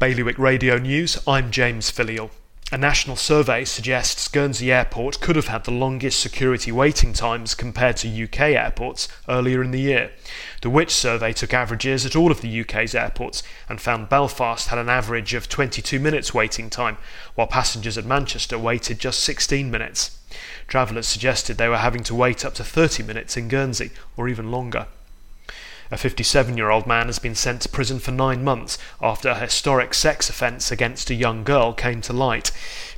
Bailiwick Radio News, I'm James Filial. A national survey suggests Guernsey Airport could have had the longest security waiting times compared to UK airports earlier in the year. The Which survey took averages at all of the UK's airports and found Belfast had an average of 22 minutes waiting time, while passengers at Manchester waited just 16 minutes. Travellers suggested they were having to wait up to 30 minutes in Guernsey, or even longer. A 57 year old man has been sent to prison for nine months after a historic sex offence against a young girl came to light.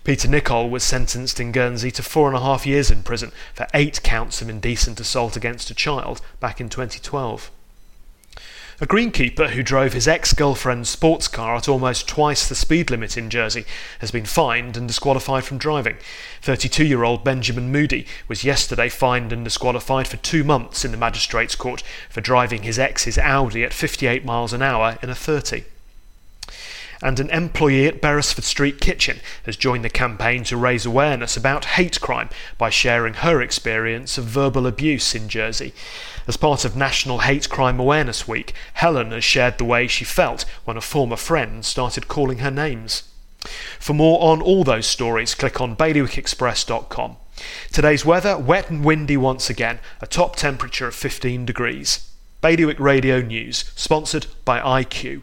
Peter Nicol was sentenced in Guernsey to four and a half years in prison for eight counts of indecent assault against a child back in 2012. A greenkeeper who drove his ex girlfriend's sports car at almost twice the speed limit in Jersey has been fined and disqualified from driving. 32 year old Benjamin Moody was yesterday fined and disqualified for two months in the magistrates' court for driving his ex's Audi at 58 miles an hour in a 30 and an employee at Beresford Street Kitchen has joined the campaign to raise awareness about hate crime by sharing her experience of verbal abuse in Jersey. As part of National Hate Crime Awareness Week, Helen has shared the way she felt when a former friend started calling her names. For more on all those stories, click on bailiwickexpress.com. Today's weather wet and windy once again, a top temperature of 15 degrees. Bailiwick Radio News, sponsored by IQ